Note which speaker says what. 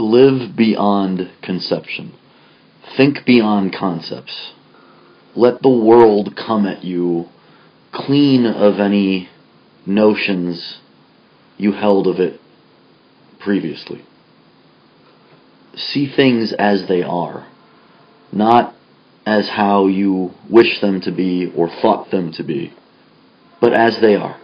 Speaker 1: Live beyond conception. Think beyond concepts. Let the world come at you clean of any notions you held of it previously. See things as they are, not as how you wish them to be or thought them to be, but as they are.